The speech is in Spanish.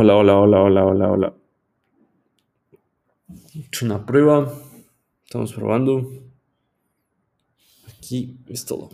Hola, hola, hola, hola, hola, hola. Es una prueba. Estamos probando. Aquí es todo.